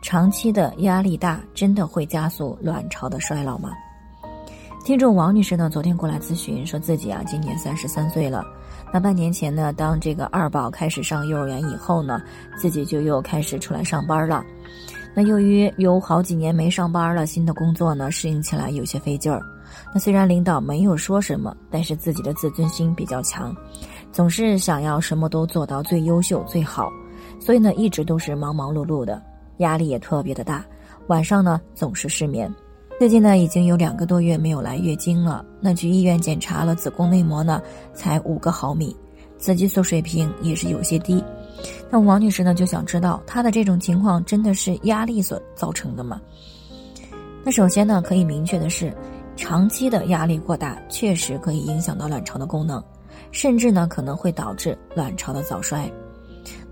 长期的压力大，真的会加速卵巢的衰老吗？听众王女士呢，昨天过来咨询，说自己啊今年三十三岁了。那半年前呢，当这个二宝开始上幼儿园以后呢，自己就又开始出来上班了。那由于有好几年没上班了，新的工作呢适应起来有些费劲儿。那虽然领导没有说什么，但是自己的自尊心比较强，总是想要什么都做到最优秀最好，所以呢一直都是忙忙碌碌的。压力也特别的大，晚上呢总是失眠。最近呢已经有两个多月没有来月经了。那去医院检查了子宫内膜呢，才五个毫米，雌激素水平也是有些低。那王女士呢就想知道，她的这种情况真的是压力所造成的吗？那首先呢可以明确的是，长期的压力过大确实可以影响到卵巢的功能，甚至呢可能会导致卵巢的早衰。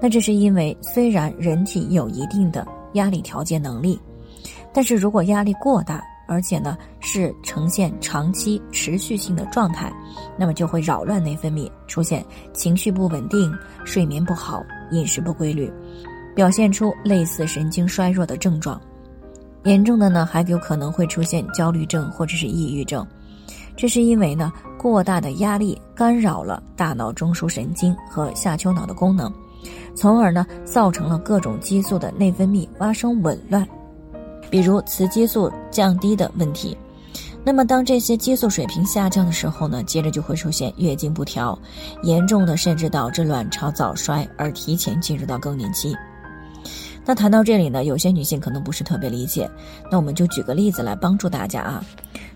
那这是因为虽然人体有一定的压力调节能力，但是如果压力过大，而且呢是呈现长期持续性的状态，那么就会扰乱内分泌，出现情绪不稳定、睡眠不好、饮食不规律，表现出类似神经衰弱的症状。严重的呢还有可能会出现焦虑症或者是抑郁症。这是因为呢过大的压力干扰了大脑中枢神经和下丘脑的功能。从而呢，造成了各种激素的内分泌发生紊乱，比如雌激素降低的问题。那么，当这些激素水平下降的时候呢，接着就会出现月经不调，严重的甚至导致卵巢早衰而提前进入到更年期。那谈到这里呢，有些女性可能不是特别理解，那我们就举个例子来帮助大家啊。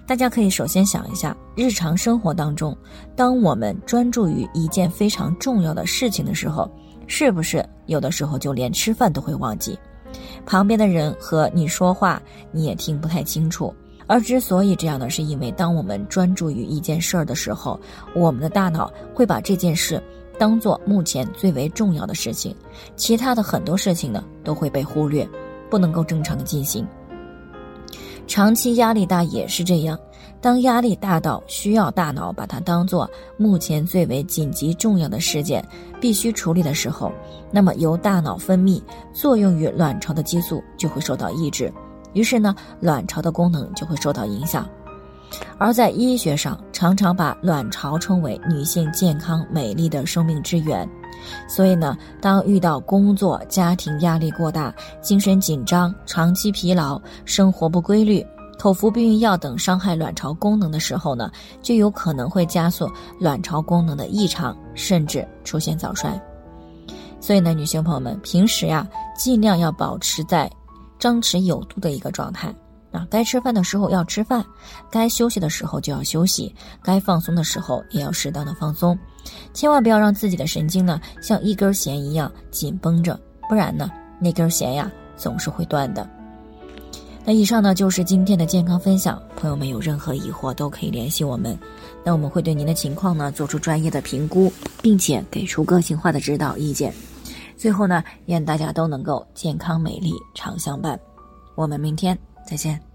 大家可以首先想一下，日常生活当中，当我们专注于一件非常重要的事情的时候。是不是有的时候就连吃饭都会忘记，旁边的人和你说话你也听不太清楚？而之所以这样呢，是因为当我们专注于一件事儿的时候，我们的大脑会把这件事当做目前最为重要的事情，其他的很多事情呢都会被忽略，不能够正常的进行。长期压力大也是这样。当压力大到需要大脑把它当做目前最为紧急重要的事件必须处理的时候，那么由大脑分泌作用于卵巢的激素就会受到抑制，于是呢，卵巢的功能就会受到影响。而在医学上，常常把卵巢称为女性健康美丽的生命之源。所以呢，当遇到工作、家庭压力过大、精神紧张、长期疲劳、生活不规律。口服避孕药等伤害卵巢功能的时候呢，就有可能会加速卵巢功能的异常，甚至出现早衰。所以呢，女性朋友们平时呀，尽量要保持在张弛有度的一个状态啊。该吃饭的时候要吃饭，该休息的时候就要休息，该放松的时候也要适当的放松，千万不要让自己的神经呢像一根弦一样紧绷着，不然呢，那根弦呀总是会断的。那以上呢就是今天的健康分享，朋友们有任何疑惑都可以联系我们，那我们会对您的情况呢做出专业的评估，并且给出个性化的指导意见。最后呢，愿大家都能够健康美丽常相伴。我们明天再见。